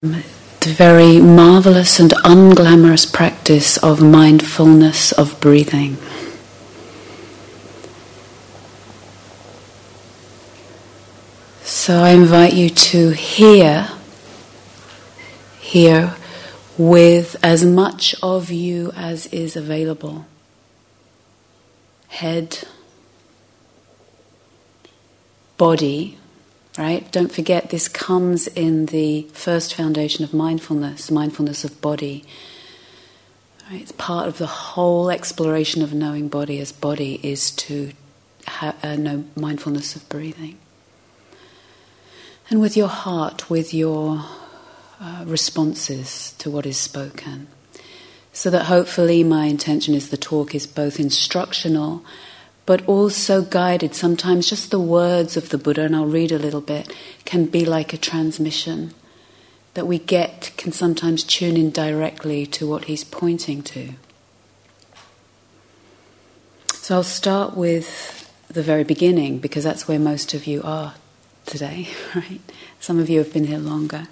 the very marvelous and unglamorous practice of mindfulness of breathing. So I invite you to hear, hear with as much of you as is available. Head, body, right? Don't forget, this comes in the first foundation of mindfulness, mindfulness of body. Right? It's part of the whole exploration of knowing body as body is to ha- uh, know mindfulness of breathing. And with your heart, with your uh, responses to what is spoken. So that hopefully my intention is the talk is both instructional but also guided. Sometimes just the words of the Buddha, and I'll read a little bit, can be like a transmission that we get, can sometimes tune in directly to what he's pointing to. So I'll start with the very beginning because that's where most of you are today, right? Some of you have been here longer.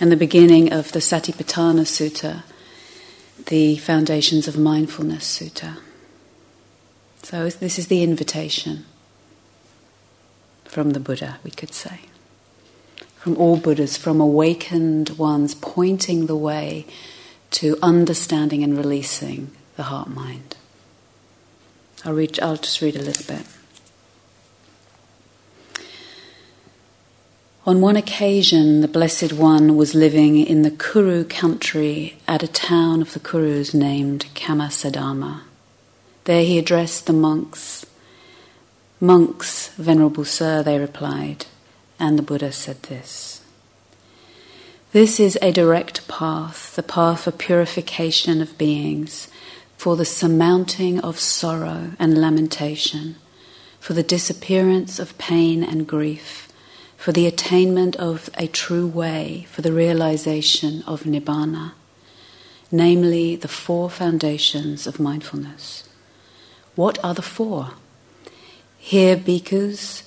And the beginning of the Satipatthana Sutta, the Foundations of Mindfulness Sutta. So, this is the invitation from the Buddha, we could say. From all Buddhas, from awakened ones pointing the way to understanding and releasing the heart mind. I'll, read, I'll just read a little bit. On one occasion, the Blessed One was living in the Kuru country at a town of the Kurus named Kamasadama. There he addressed the monks. Monks, Venerable Sir, they replied, and the Buddha said this. This is a direct path, the path for purification of beings, for the surmounting of sorrow and lamentation, for the disappearance of pain and grief, for the attainment of a true way, for the realization of nibbana, namely the four foundations of mindfulness. What are the four? Here, bhikkhus,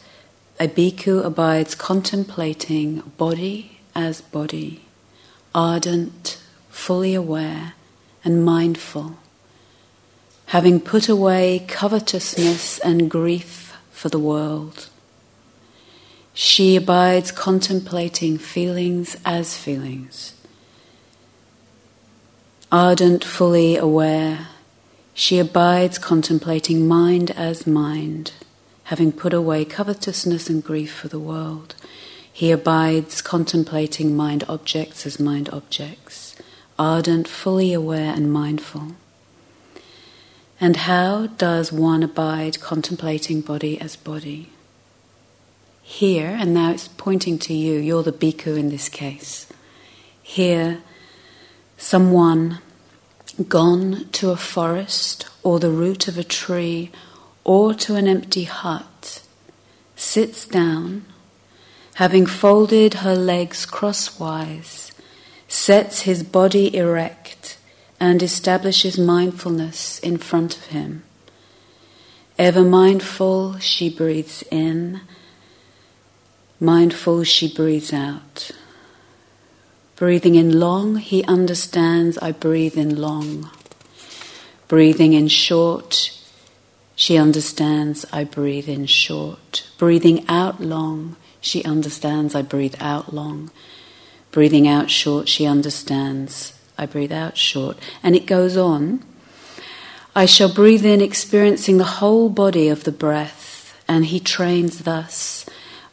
a bhikkhu abides contemplating body as body, ardent, fully aware, and mindful, having put away covetousness and grief for the world. She abides contemplating feelings as feelings, ardent, fully aware, she abides contemplating mind as mind, having put away covetousness and grief for the world. He abides contemplating mind objects as mind objects, ardent, fully aware, and mindful. And how does one abide contemplating body as body? Here, and now it's pointing to you, you're the bhikkhu in this case. Here, someone gone to a forest or the root of a tree or to an empty hut, sits down, having folded her legs crosswise, sets his body erect, and establishes mindfulness in front of him. Ever mindful, she breathes in, mindful, she breathes out. Breathing in long, he understands I breathe in long. Breathing in short, she understands I breathe in short. Breathing out long, she understands I breathe out long. Breathing out short, she understands I breathe out short. And it goes on. I shall breathe in, experiencing the whole body of the breath, and he trains thus.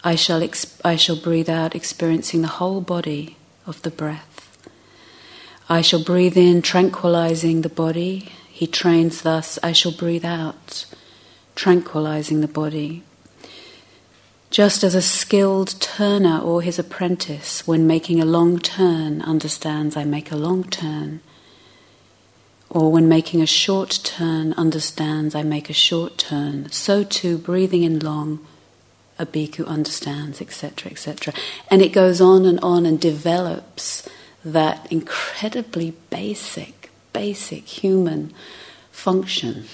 I shall, exp- I shall breathe out, experiencing the whole body of the breath. I shall breathe in, tranquilizing the body. He trains thus, I shall breathe out, tranquilizing the body. Just as a skilled turner or his apprentice, when making a long turn, understands I make a long turn, or when making a short turn, understands I make a short turn, so too, breathing in long a bhikkhu understands, etc., etc. And it goes on and on and develops that incredibly basic, basic human function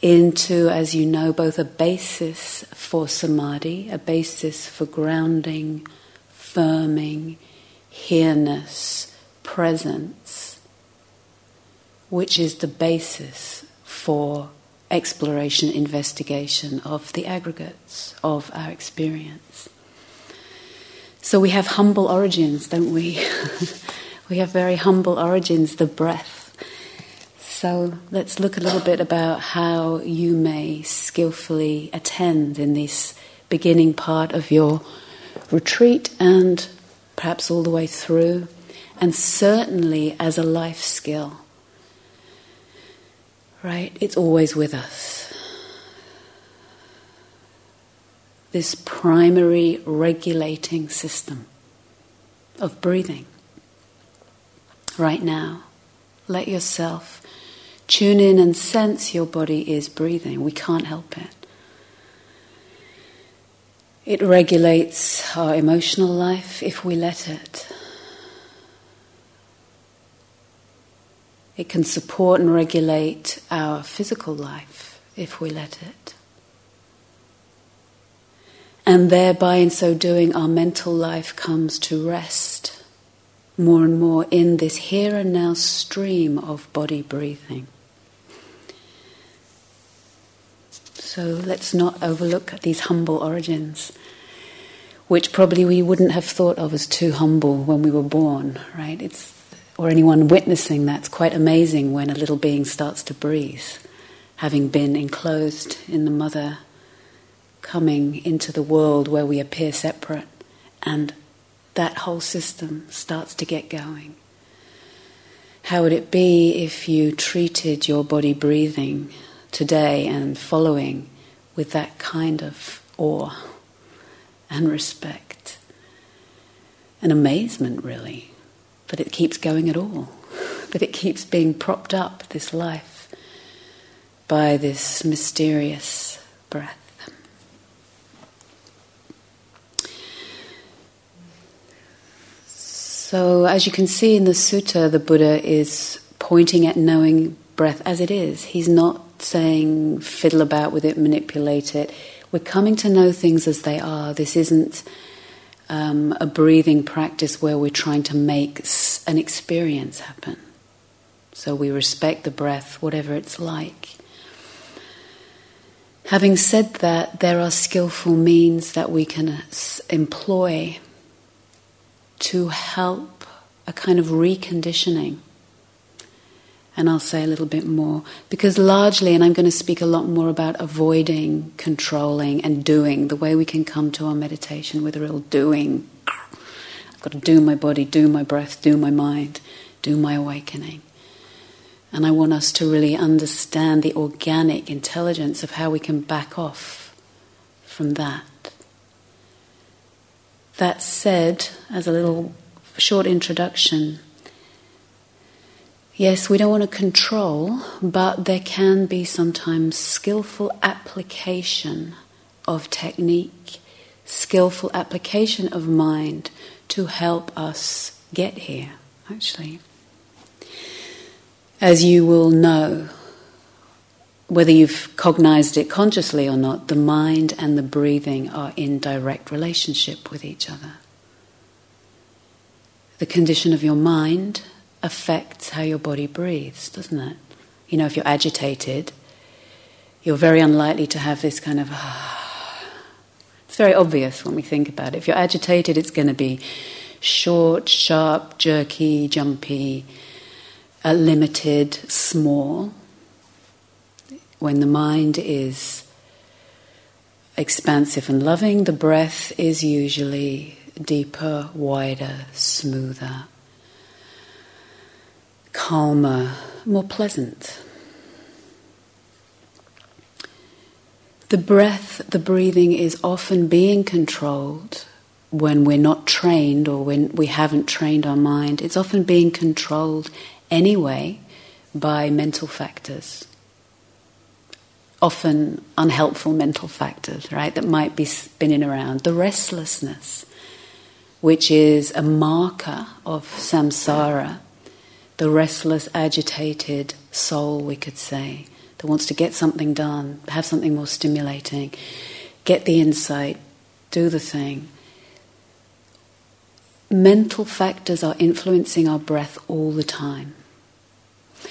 into, as you know, both a basis for samadhi, a basis for grounding, firming here-ness, presence, which is the basis for exploration, investigation of the aggregates of our experience. So we have humble origins, don't we? we have very humble origins, the breath. So let's look a little bit about how you may skillfully attend in this beginning part of your retreat and perhaps all the way through, and certainly as a life skill right? It's always with us. This primary regulating system of breathing. Right now, let yourself tune in and sense your body is breathing. We can't help it. It regulates our emotional life if we let it. It can support and regulate our physical life if we let it. And thereby, in so doing, our mental life comes to rest more and more in this here and now stream of body breathing. So let's not overlook these humble origins, which probably we wouldn't have thought of as too humble when we were born, right? It's or anyone witnessing that's quite amazing when a little being starts to breathe, having been enclosed in the mother, coming into the world where we appear separate, and that whole system starts to get going. How would it be if you treated your body breathing today and following with that kind of awe and respect and amazement, really? That it keeps going at all, that it keeps being propped up, this life, by this mysterious breath. So, as you can see in the sutta, the Buddha is pointing at knowing breath as it is. He's not saying fiddle about with it, manipulate it. We're coming to know things as they are. This isn't um, a breathing practice where we're trying to make an experience happen. So we respect the breath, whatever it's like. Having said that, there are skillful means that we can employ to help a kind of reconditioning and I'll say a little bit more. Because largely, and I'm going to speak a lot more about avoiding, controlling, and doing, the way we can come to our meditation with a real doing. I've got to do my body, do my breath, do my mind, do my awakening. And I want us to really understand the organic intelligence of how we can back off from that. That said, as a little short introduction, Yes, we don't want to control, but there can be sometimes skillful application of technique, skillful application of mind to help us get here, actually. As you will know, whether you've cognized it consciously or not, the mind and the breathing are in direct relationship with each other. The condition of your mind affects how your body breathes, doesn't it? You know, if you're agitated, you're very unlikely to have this kind of. it's very obvious when we think about it. If you're agitated, it's going to be short, sharp, jerky, jumpy, uh, limited, small. When the mind is expansive and loving, the breath is usually deeper, wider, smoother calmer, more pleasant. The breath, the breathing is often being controlled when we're not trained or when we haven't trained our mind. It's often being controlled anyway by mental factors. Often unhelpful mental factors, right, that might be spinning around. The restlessness, which is a marker of samsara, the restless, agitated soul, we could say, that wants to get something done, have something more stimulating, get the insight, do the thing. mental factors are influencing our breath all the time.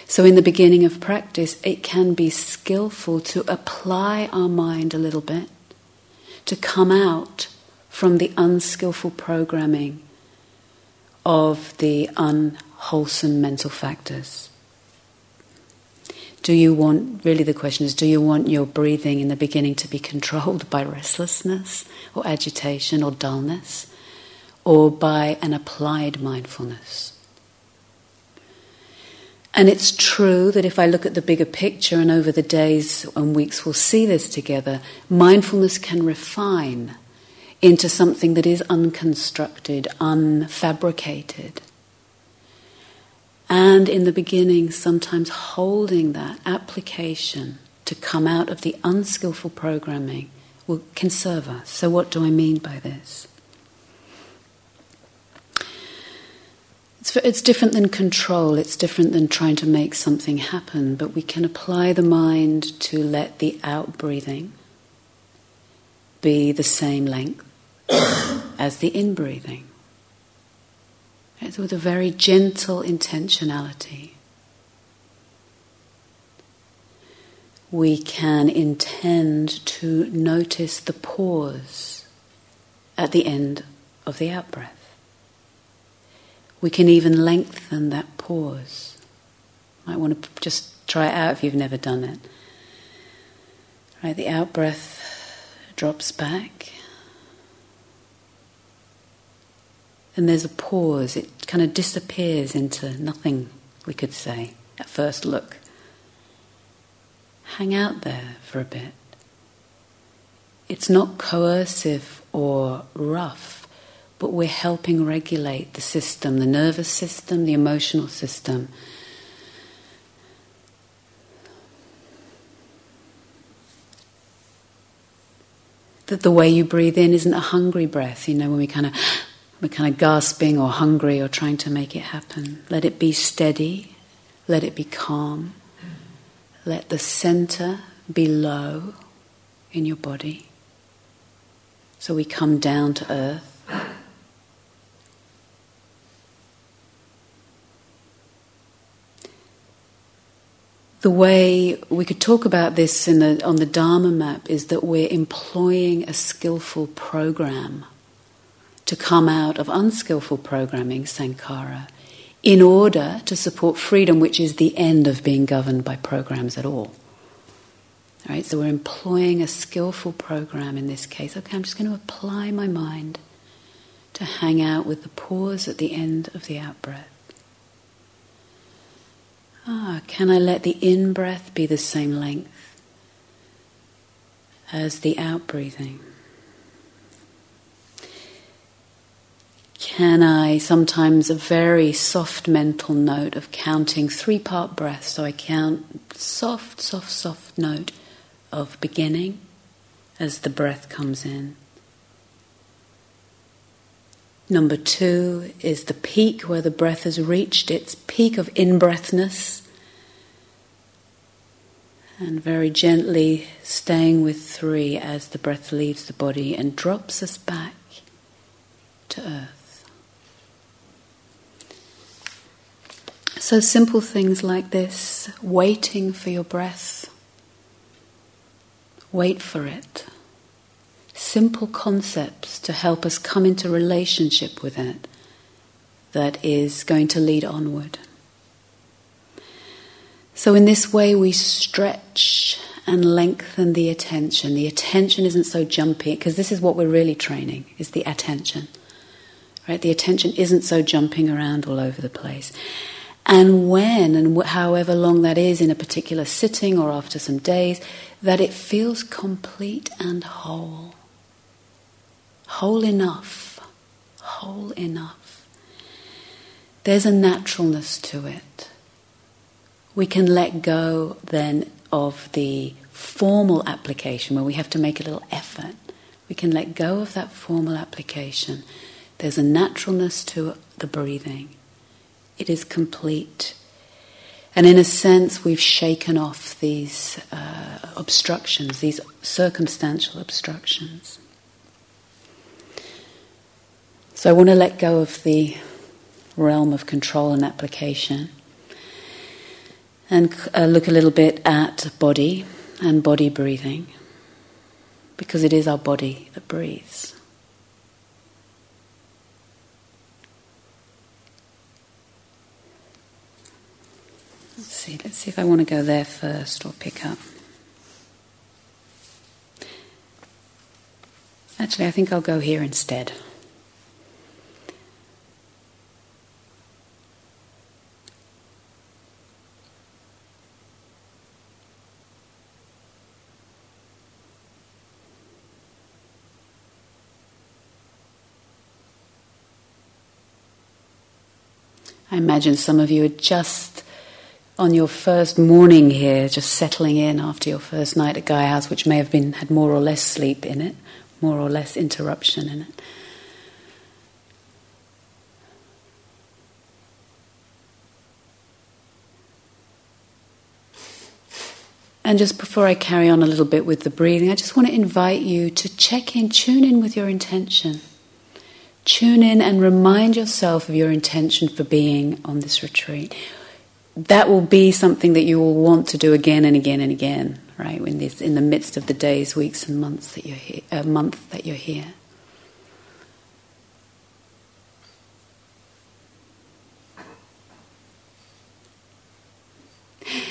So, in the beginning of practice, it can be skillful to apply our mind a little bit, to come out from the unskillful programming of the unwholesome mental factors. Do you want, really, the question is, do you want your breathing in the beginning to be controlled by restlessness or agitation or dullness, or by an applied mindfulness? And it's true that if I look at the bigger picture and over the days and weeks we'll see this together, mindfulness can refine into something that is unconstructed, unfabricated. And in the beginning, sometimes holding that application to come out of the unskillful programming will, can serve us. So, what do I mean by this? It's, different than control, it's different than trying to make something happen, but we can apply the mind to let the out breathing be the same length as the in breathing. Right? with a very gentle intentionality. We can intend to notice the pause at the end of the out breath. We can even lengthen that pause. Might want to just try it out if you've never done it. Right, the out breath drops back. And there's a pause, it kind of disappears into nothing, we could say, at first look. Hang out there for a bit. It's not coercive or rough, but we're helping regulate the system, the nervous system, the emotional system. That the way you breathe in isn't a hungry breath, you know, when we kind of we're kind of gasping or hungry or trying to make it happen. Let it be steady, let it be calm. Let the center be low in your body. So we come down to earth. The way we could talk about this the, on the Dharma map is that we're employing a skillful program to come out of unskillful programming, sankhara, in order to support freedom, which is the end of being governed by programs at all. All right, so we're employing a skillful program in this case. Okay, I'm just going to apply my mind to hang out with the pause at the end of the out breath. Ah, can I let the in breath be the same length as the out breathing? Can I sometimes a very soft mental note of counting three part breaths? So I count soft, soft, soft note of beginning as the breath comes in. Number two is the peak where the breath has reached its peak of in breathness. And very gently staying with three as the breath leaves the body and drops us back to earth. So, simple things like this waiting for your breath, wait for it. Simple concepts to help us come into relationship with it that is going to lead onward. So, in this way, we stretch and lengthen the attention. The attention isn't so jumpy because this is what we're really training: is the attention. Right? The attention isn't so jumping around all over the place and when and however long that is in a particular sitting or after some days, that it feels complete and whole. Whole enough. Whole enough. There's a naturalness to it. We can let go then of the formal application where we have to make a little effort. We can let go of that formal application. There's a naturalness to the breathing it is complete. And in a sense, we've shaken off these uh, obstructions, these circumstantial obstructions. So I want to let go of the realm of control and application and uh, look a little bit at body and body breathing because it is our body that breathes. Let's see, let's see if I want to go there first or pick up. Actually, I think I'll go here instead. I imagine some of you are just on your first morning here, just settling in after your first night at Gaia House, which may have been had more or less sleep in it, more or less interruption in it. And just before I carry on a little bit with the breathing, I just want to invite you to check in, tune in with your intention. Tune in and remind yourself of your intention for being on this retreat. That will be something that you will want to do again and again and again, right? In this, in the midst of the days, weeks, and months that you're here, a month that you're here.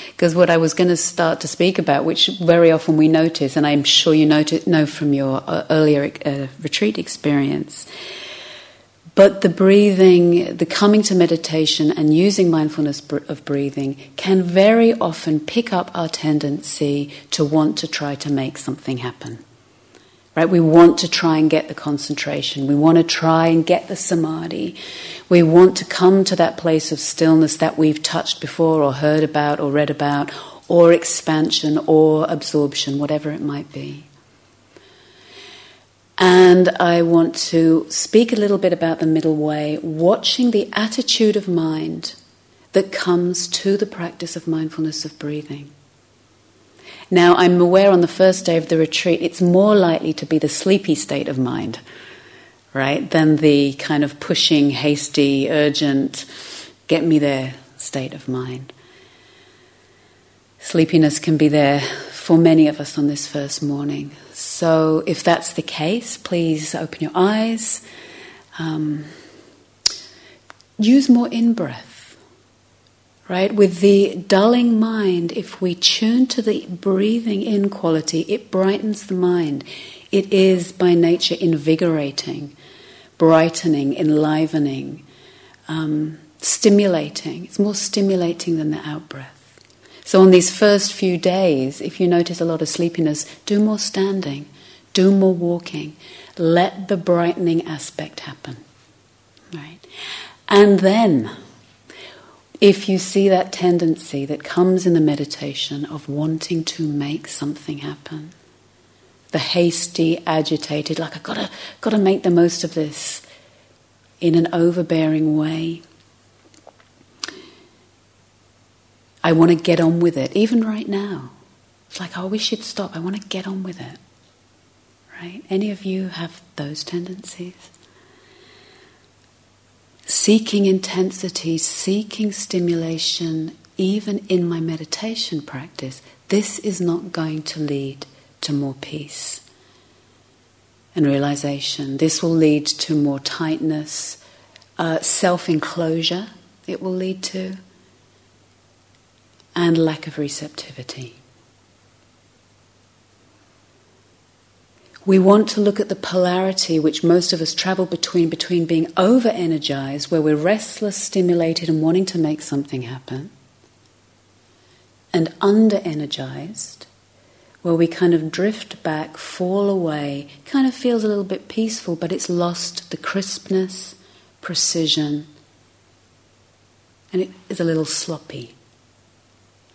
Because what I was going to start to speak about, which very often we notice, and I'm sure you know from your uh, earlier uh, retreat experience, but the breathing, the coming to meditation and using mindfulness of breathing can very often pick up our tendency to want to try to make something happen. Right? We want to try and get the concentration. We want to try and get the samadhi. We want to come to that place of stillness that we've touched before or heard about or read about, or expansion or absorption, whatever it might be. And I want to speak a little bit about the middle way, watching the attitude of mind that comes to the practice of mindfulness of breathing. Now, I'm aware on the first day of the retreat, it's more likely to be the sleepy state of mind, right, than the kind of pushing, hasty, urgent, get me there state of mind. Sleepiness can be there for many of us on this first morning. So, if that's the case, please open your eyes. Um, use more in breath, right? With the dulling mind, if we tune to the breathing in quality, it brightens the mind. It is by nature invigorating, brightening, enlivening, um, stimulating. It's more stimulating than the out breath. So, on these first few days, if you notice a lot of sleepiness, do more standing, do more walking. Let the brightening aspect happen. Right? And then, if you see that tendency that comes in the meditation of wanting to make something happen, the hasty, agitated, like I've got to, got to make the most of this in an overbearing way, I want to get on with it, even right now. It's like, oh, should stop. I want to get on with it. Right? Any of you have those tendencies? Seeking intensity, seeking stimulation, even in my meditation practice, this is not going to lead to more peace and realization. This will lead to more tightness, uh, self enclosure, it will lead to and lack of receptivity. We want to look at the polarity which most of us travel between between being over energized, where we're restless, stimulated, and wanting to make something happen, and under energized, where we kind of drift back, fall away, kind of feels a little bit peaceful, but it's lost the crispness, precision, and it is a little sloppy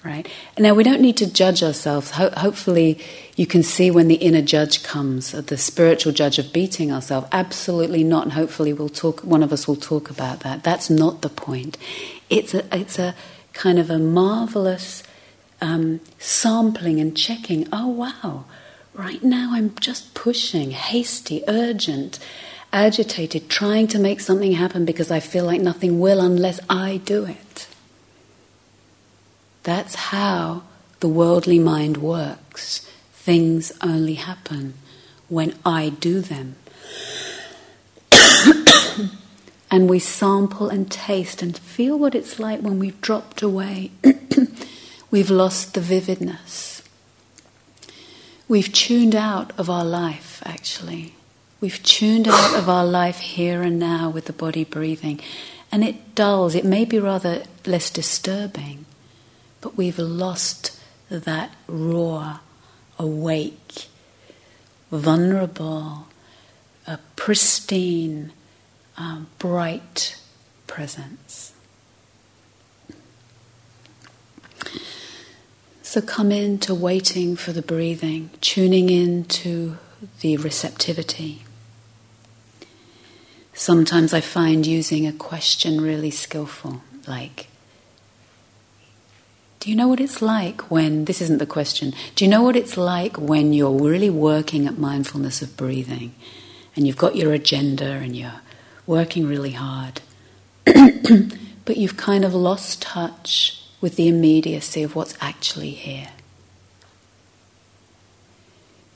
right? Now, we don't need to judge ourselves. Ho- hopefully, you can see when the inner judge comes, the spiritual judge of beating ourselves. Absolutely not. And hopefully, we'll talk. One of us will talk about that. That's not the point. It's a, it's a kind of a marvelous um, sampling and checking. Oh, wow. Right now, I'm just pushing, hasty, urgent. agitated, trying to make something happen because I feel like nothing will unless I do it. That's how the worldly mind works. Things only happen when I do them. and we sample and taste and feel what it's like when we've dropped away. we've lost the vividness. We've tuned out of our life, actually. We've tuned out of our life here and now with the body breathing, and it dulls. It may be rather less disturbing, but we've lost that raw, awake, vulnerable, uh, pristine, um, bright presence. So come into waiting for the breathing, tuning in to the receptivity. Sometimes I find using a question really skillful, like, do you know what it's like when, this isn't the question, do you know what it's like when you're really working at mindfulness of breathing and you've got your agenda and you're working really hard, but you've kind of lost touch with the immediacy of what's actually here?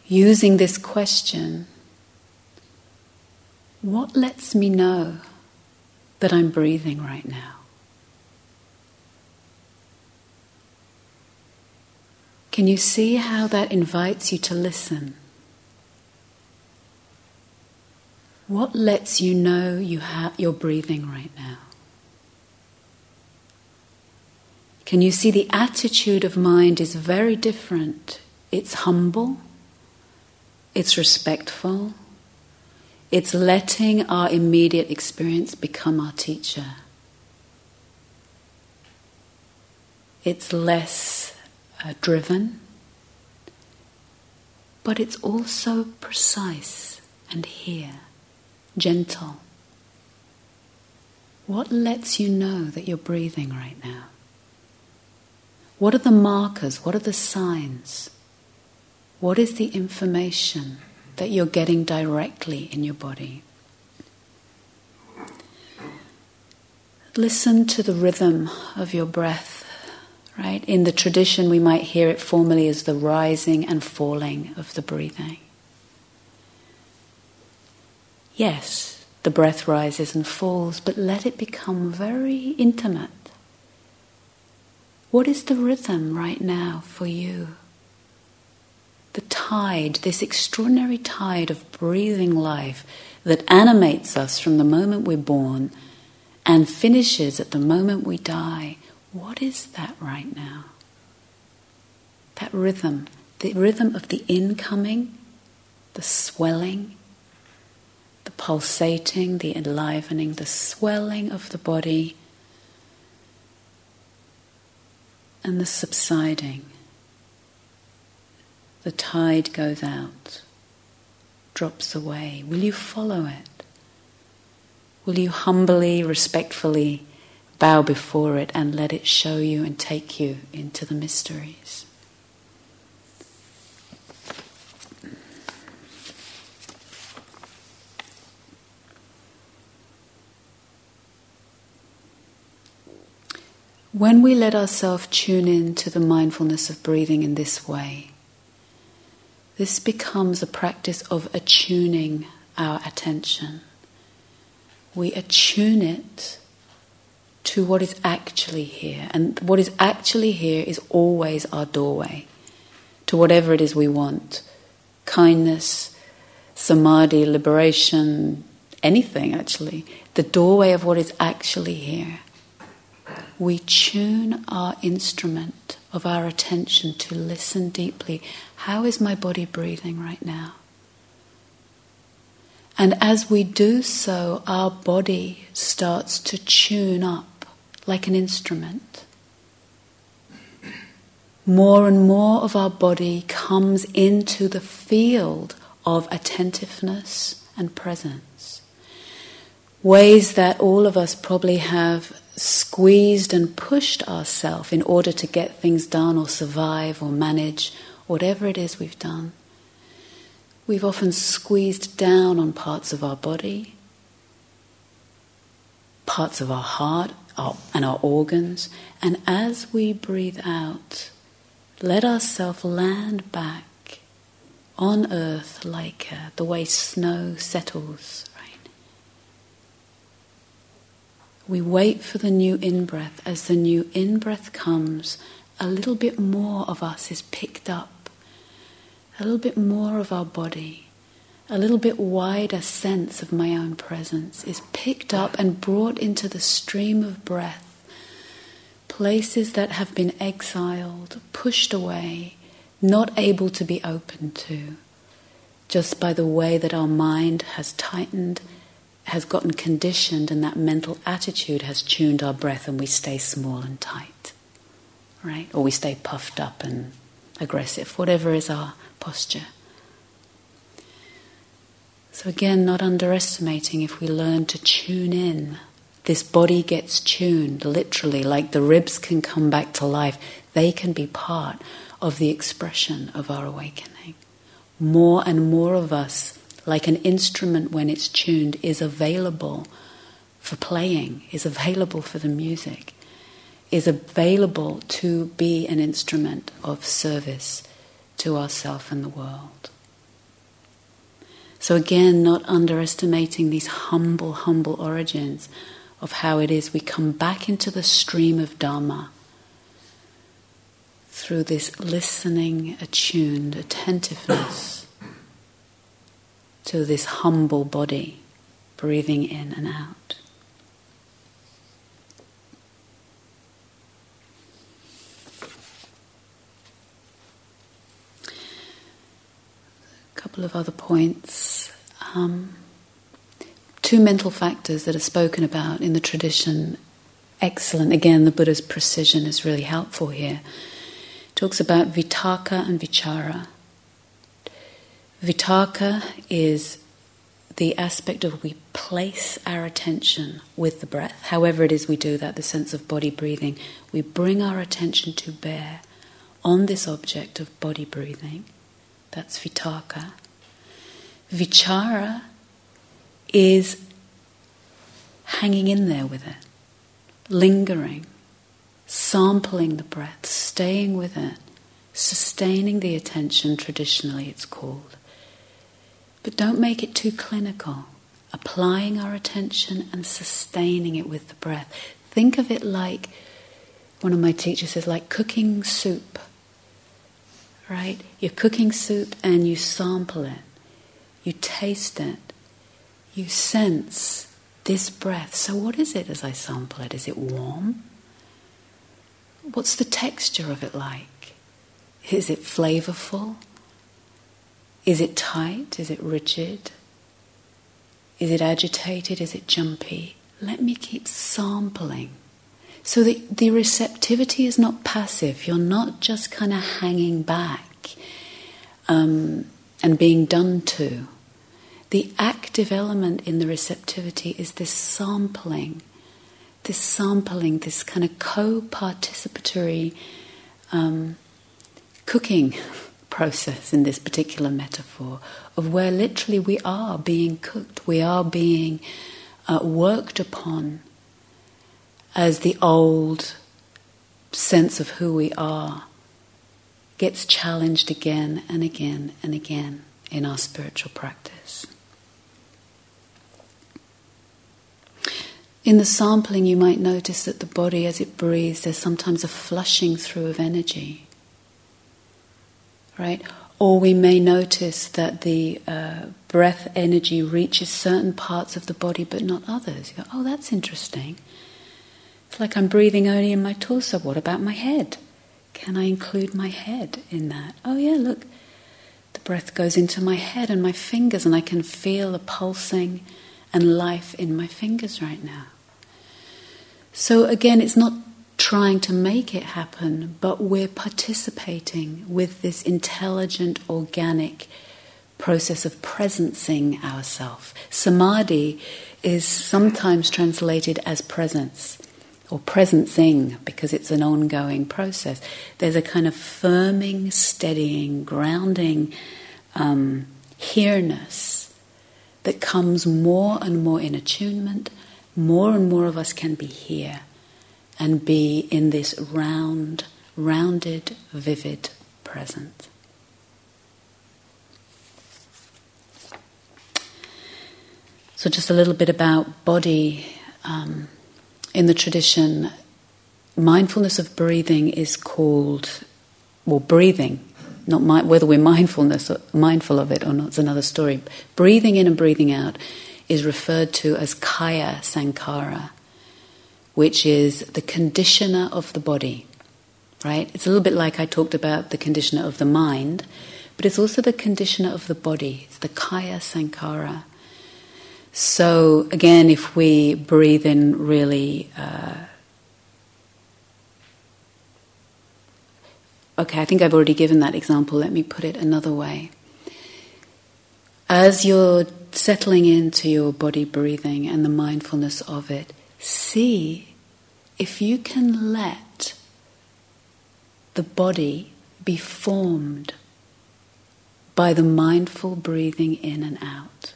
Using this question what lets me know that I'm breathing right now? Can you see how that invites you to listen? What lets you know you have, you're breathing right now? Can you see the attitude of mind is very different? It's humble, it's respectful, it's letting our immediate experience become our teacher. It's less uh, driven, but it's also precise and here, gentle. What lets you know that you're breathing right now? What are the markers? What are the signs? What is the information? that you're getting directly in your body. Listen to the rhythm of your breath, right? In the tradition, we might hear it formally as the rising and falling of the breathing. Yes, the breath rises and falls, but let it become very intimate. What is the rhythm right now for you? the tide, this extraordinary tide of breathing life that animates us from the moment we're born and finishes at the moment we die. What is that right now? That rhythm, the rhythm of the incoming, the swelling, the pulsating, the enlivening, the swelling of the body, and the subsiding the tide goes out, drops away. Will you follow it? Will you humbly, respectfully bow before it and let it show you and take you into the mysteries? When we let ourselves tune in to the mindfulness of breathing in this way, this becomes a practice of attuning our attention. We attune it to what is actually here. And what is actually here is always our doorway to whatever it is we want kindness, samadhi, liberation, anything actually. The doorway of what is actually here. We tune our instrument of our attention to listen deeply how is my body breathing right now? And as we do so, our body starts to tune up like an instrument. More and more of our body comes into the field of attentiveness and presence. Ways that all of us probably have squeezed and pushed ourselves in order to get things done or survive or manage whatever it is we've done, We've often squeezed down on parts of our body, parts of our heart our, and our organs, and as we breathe out, let ourselves land back on earth like uh, the way snow settles, right? We wait for the new in breath. As the new in breath comes, a little bit more of us is picked up, a little bit more of our body, a little bit wider sense of my own presence is picked up and brought into the stream of breath. Places that have been exiled, pushed away, not able to be opened to, just by the way that our mind has tightened, has gotten conditioned, and that mental attitude has tuned our breath, and we stay small and tight, right? Or we stay puffed up and aggressive, whatever is our posture. So, again, not underestimating if we learn to tune in. This body gets tuned, literally, like the ribs can come back to life. They can be part of the expression of our awakening. More and more of us, like an instrument when it's tuned, is available for playing, is available for the music, is available to be an instrument of service to ourself and the world. So, again, not underestimating these humble, humble origins of how it is we come back into the stream of Dharma through this listening, attuned attentiveness to this humble body, breathing in and out. A couple of other points. Um, two mental factors that are spoken about in the tradition. Excellent. Again, the Buddha's precision is really helpful here talks about vitakka and vichara. Vitakka is the aspect of we place our attention with the breath, however it is we do that, the sense of body breathing. We bring our attention to bear on this object of body breathing. That's vitakka. Vichara is hanging in there with it, lingering, sampling the breath, staying with it, sustaining the attention, traditionally it's called. But don't make it too clinical. Applying our attention and sustaining it with the breath. Think of it like one of my teachers says, like cooking soup. Right? You're cooking soup and you sample it, you taste it, you sense this breath. So, what is it as I sample it? Is it warm? What's the texture of it like? Is it flavorful? Is it tight? Is it rigid? Is it agitated? Is it jumpy? Let me keep sampling. So that the receptivity is not passive. You're not just kind of hanging back um, and being done to. The active element in the receptivity is this sampling this sampling, this kind of co participatory um, cooking process in this particular metaphor of where literally we are being cooked, we are being uh, worked upon as the old sense of who we are gets challenged again and again and again in our spiritual practice. In the sampling, you might notice that the body, as it breathes, there's sometimes a flushing through of energy. Right? Or we may notice that the uh, breath energy reaches certain parts of the body but not others. You go, oh, that's interesting. Like I'm breathing only in my torso. What about my head? Can I include my head in that? Oh, yeah, look. The breath goes into my head and my fingers, and I can feel the pulsing and life in my fingers right now. So again, it's not trying to make it happen, but we're participating with this intelligent, organic process of presencing ourselves. Samadhi is sometimes translated as presence or presencing because it's an ongoing process. There's a kind of firming, steadying, grounding um, here-ness that comes more and more in attunement, more and more of us can be here and be in this round, rounded, vivid present. So, just a little bit about body. Um, in the tradition, mindfulness of breathing is called, well, breathing, not my, whether we're mindfulness mindful of it or not is another story. Breathing in and breathing out is referred to as kaya sankhara, which is the conditioner of the body. Right? It's a little bit like I talked about the conditioner of the mind, but it's also the conditioner of the body. It's the kaya sankhara. So, again, if we breathe in really. Uh, okay, I think I've already given that example. Let me put it another way. As you're settling into your body breathing and the mindfulness of it, see if you can let the body be formed by the mindful breathing in and out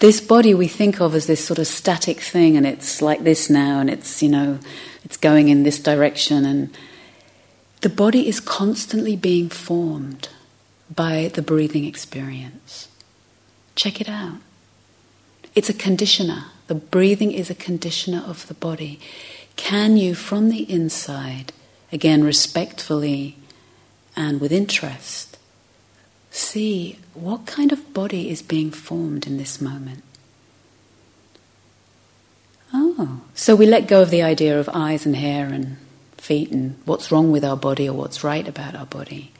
this body we think of as this sort of static thing and it's like this now and it's you know it's going in this direction and the body is constantly being formed by the breathing experience. Check it out. It's a conditioner. The breathing is a conditioner of the body. Can you from the inside again respectfully and with interest see what kind of body is being formed in this moment. Oh, so we let go of the idea of eyes and hair and feet and what's wrong with our body or what's right about our body.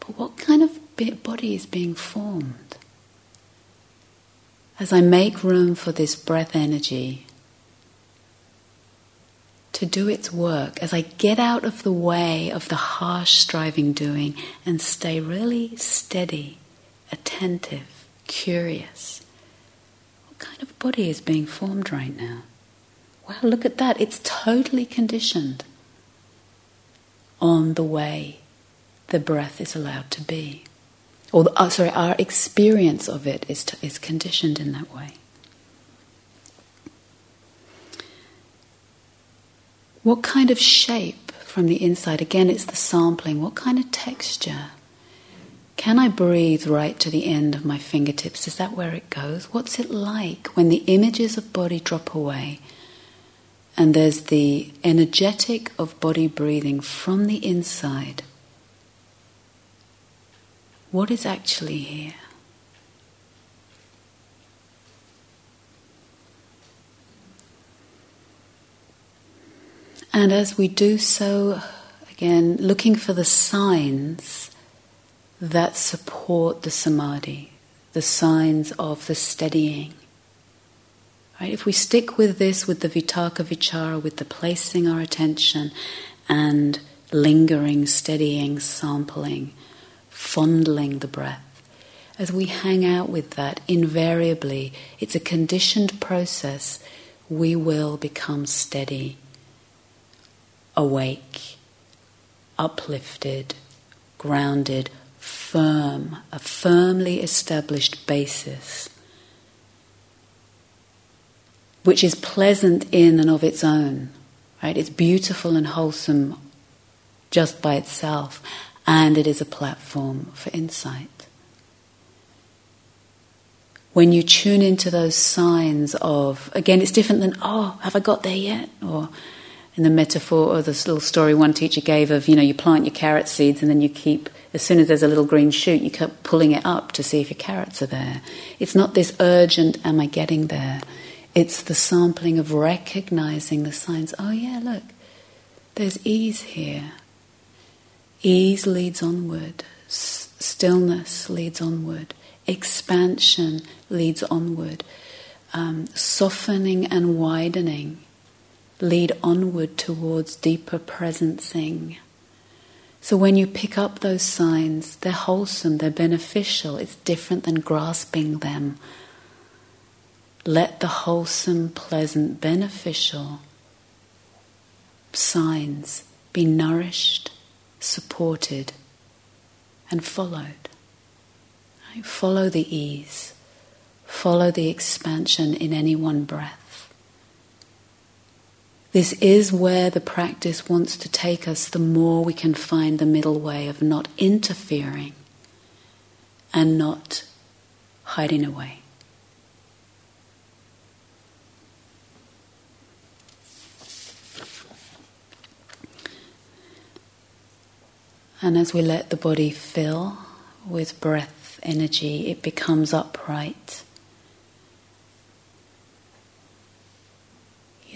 But what kind of body is being formed? As I make room for this breath energy to do its work as I get out of the way of the harsh striving doing and stay really steady, attentive, curious. What kind of body is being formed right now? Wow, look at that. It's totally conditioned on the way the breath is allowed to be. Or, uh, sorry, our experience of it is, to, is conditioned in that way. What kind of shape from the inside? Again, it's the sampling. What kind of texture? Can I breathe right to the end of my fingertips? Is that where it goes? What's it like when the images of body drop away and there's the energetic of body breathing from the inside? What is actually here? And as we do so, again, looking for the signs that support the samadhi, the signs of the steadying. Right? If we stick with this, with the vitakka vichara, with the placing our attention and lingering, steadying, sampling, fondling the breath, as we hang out with that, invariably, it's a conditioned process, we will become steady awake, uplifted, grounded, firm, a firmly established basis, which is pleasant in and of its own, right? It's beautiful and wholesome just by itself, and it is a platform for insight. When you tune into those signs of, again, it's different than, oh, have I got there yet? Or, in the metaphor or this little story one teacher gave of, you know, you plant your carrot seeds and then you keep, as soon as there's a little green shoot, you keep pulling it up to see if your carrots are there. It's not this urgent, am I getting there? It's the sampling of recognizing the signs. Oh, yeah, look, there's ease here. Ease leads onward, S- stillness leads onward, expansion leads onward, um, softening and widening lead onward towards deeper presencing. So when you pick up those signs, they're wholesome, they're beneficial, it's different than grasping them. Let the wholesome, pleasant, beneficial signs be nourished, supported, and followed. Follow the ease, follow the expansion in any one breath. This is where the practice wants to take us, the more we can find the middle way of not interfering and not hiding away. And as we let the body fill with breath energy, it becomes upright.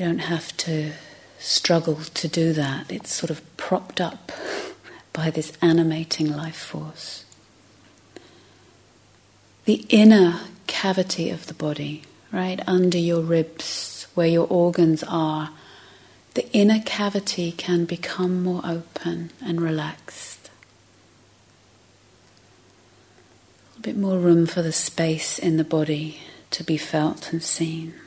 You don't have to struggle to do that. It's sort of propped up by this animating life force. The inner cavity of the body, right under your ribs, where your organs are, the inner cavity can become more open and relaxed. A little bit more room for the space in the body to be felt and seen.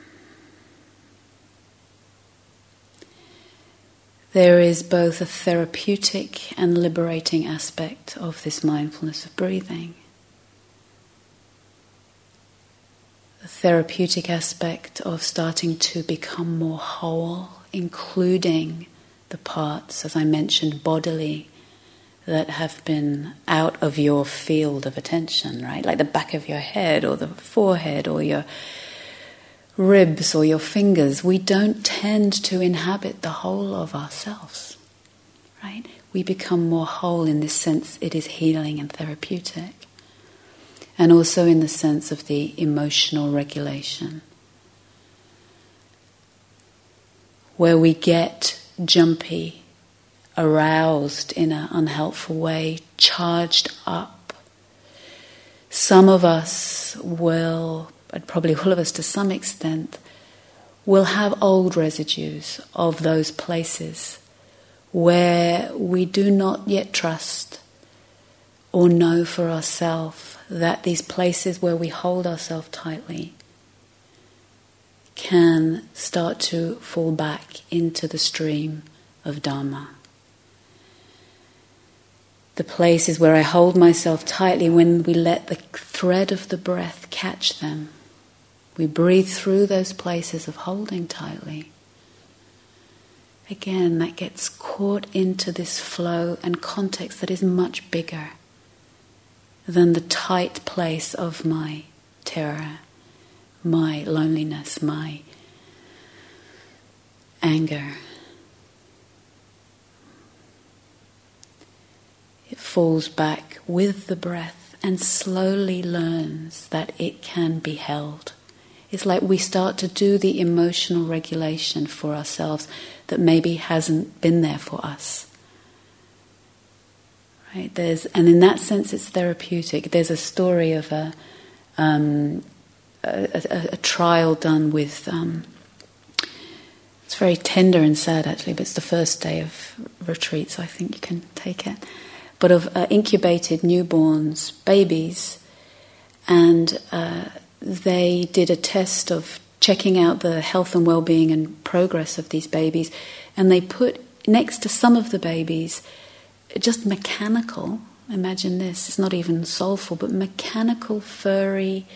There is both a therapeutic and liberating aspect of this mindfulness of breathing. The therapeutic aspect of starting to become more whole including the parts, as I mentioned, bodily, that have been out of your field of attention, right? Like the back of your head or the forehead or your ribs or your fingers. We don't tend to inhabit the whole of ourselves, right? We become more whole in this sense, it is healing and therapeutic. And also in the sense of the emotional regulation. where we get jumpy, aroused in an unhelpful way, charged up. Some of us will, and probably all of us to some extent, will have old residues of those places where we do not yet trust or know for ourselves that these places where we hold ourselves tightly can start to fall back into the stream of Dharma. The places where I hold myself tightly when we let the thread of the breath catch them. We breathe through those places of holding tightly. Again, that gets caught into this flow and context that is much bigger than the tight place of my terror my loneliness, my anger. It falls back with the breath and slowly learns that it can be held. It's like we start to do the emotional regulation for ourselves that maybe hasn't been there for us. Right? There's, and in that sense, it's therapeutic. There's a story of a um, a, a, a trial done with. Um, it's very tender and sad actually, but it's the first day of retreat, so I think you can take it. But of uh, incubated newborns, babies, and uh, they did a test of checking out the health and well-being and progress of these babies, and they put next to some of the babies just mechanical. Imagine this; it's not even soulful, but mechanical, furry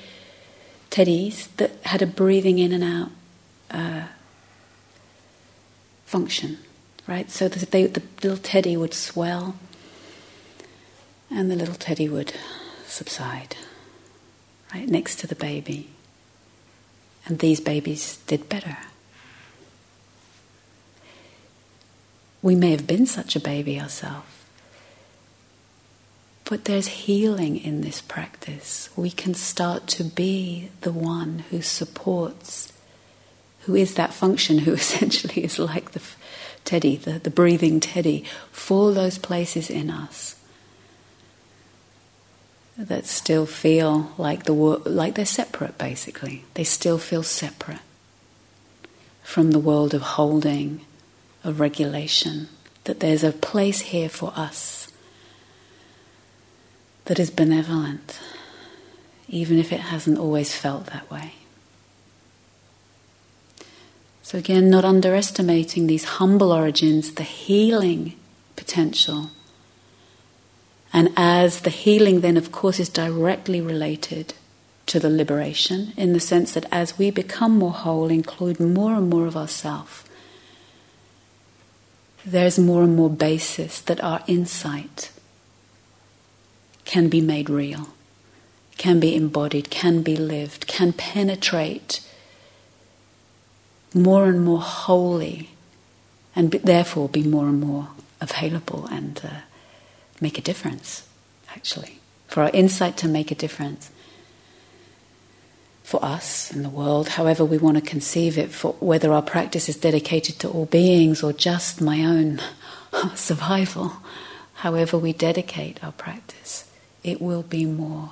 teddies that had a breathing in and out uh, function, right? So they, the little teddy would swell and the little teddy would subside, right next to the baby. And these babies did better. We may have been such a baby ourselves. But there's healing in this practice. We can start to be the one who supports, who is that function, who essentially is like the teddy, the, the breathing teddy, for those places in us that still feel like the like they're separate. Basically, they still feel separate from the world of holding, of regulation. That there's a place here for us that is benevolent, even if it hasn't always felt that way. So, again, not underestimating these humble origins, the healing potential, And as the healing, then, of course, is directly related to the liberation, in the sense that as we become more whole, include more and more of ourself, there's more and more basis that our insight can be made real, can be embodied, can be lived, can penetrate more and more wholly, and therefore be more and more available and uh, make a difference, actually. For our insight to make a difference for us and the world, however we want to conceive it, for whether our practice is dedicated to all beings or just my own survival, however we dedicate our practice, it will be more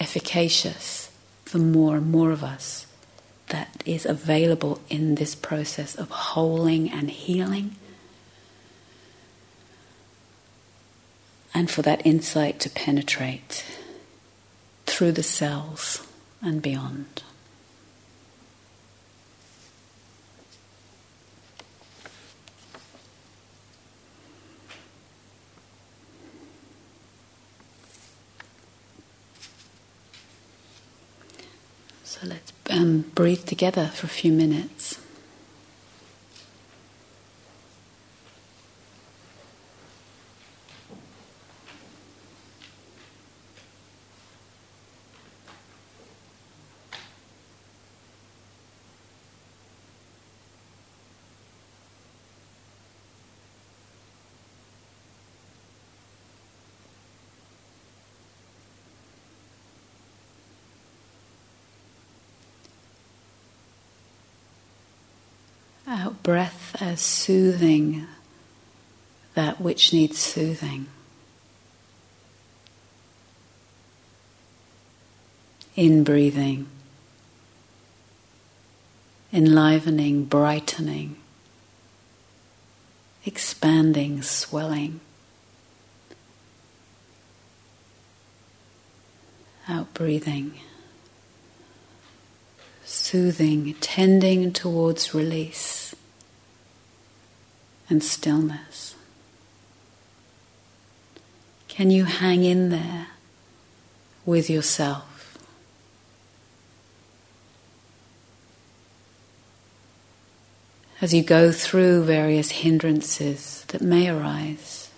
efficacious for more and more of us that is available in this process of holding and healing. And for that insight to penetrate through the cells and beyond. So let's um, breathe together for a few minutes. Out breath as soothing that which needs soothing. In breathing, enlivening, brightening, expanding, swelling. Out breathing soothing, tending towards release and stillness. Can you hang in there with yourself? As you go through various hindrances that may arise,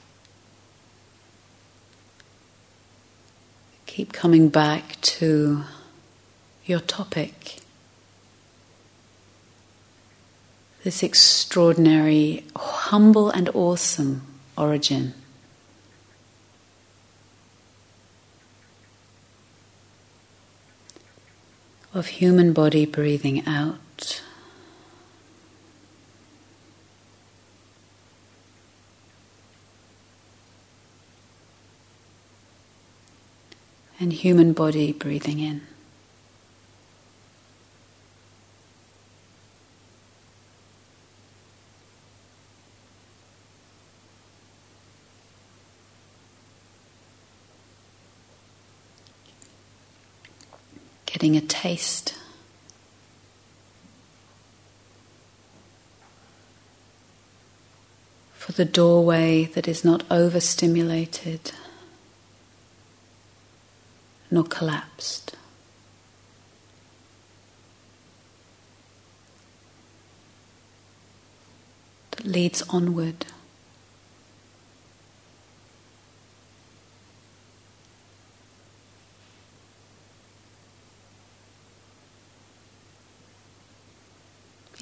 keep coming back to your topic this extraordinary, humble, and awesome origin. Of human body breathing out. And human body breathing in. Getting a taste. For the doorway that is not overstimulated nor collapsed. That leads onward.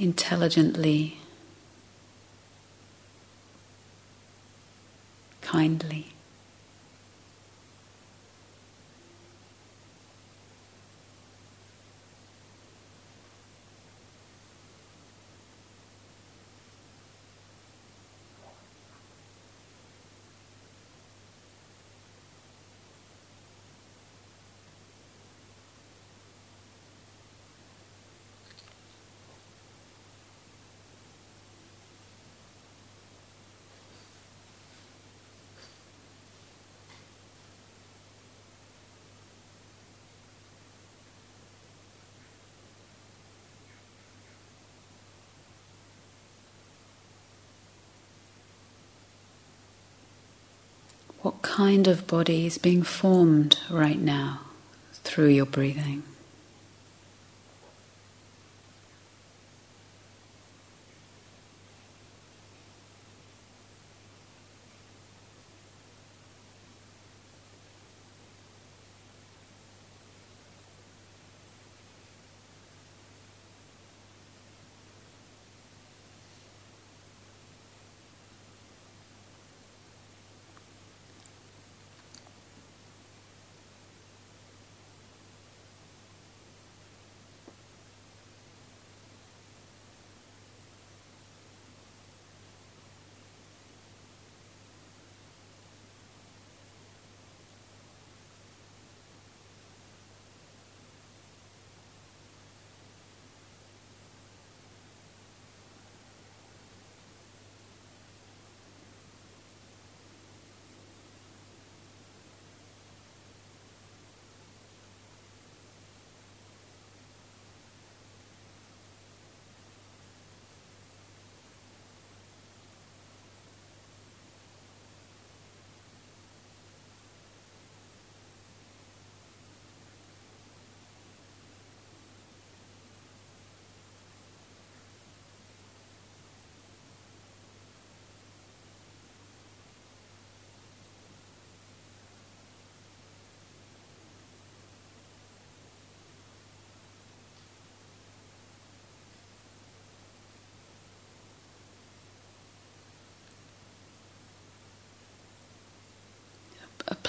Intelligently, kind of body is being formed right now through your breathing.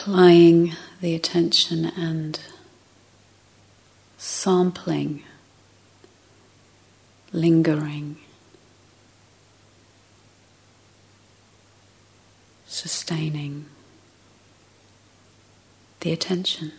Applying the attention and sampling, lingering, sustaining the attention.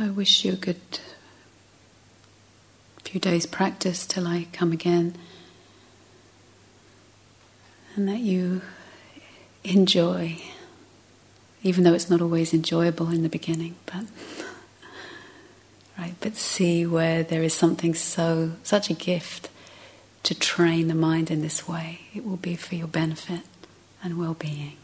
I wish you a good few days' practice till I come again, and that you enjoy, even though it's not always enjoyable in the beginning, but right, but see where there is something so such a gift to train the mind in this way. It will be for your benefit and well-being.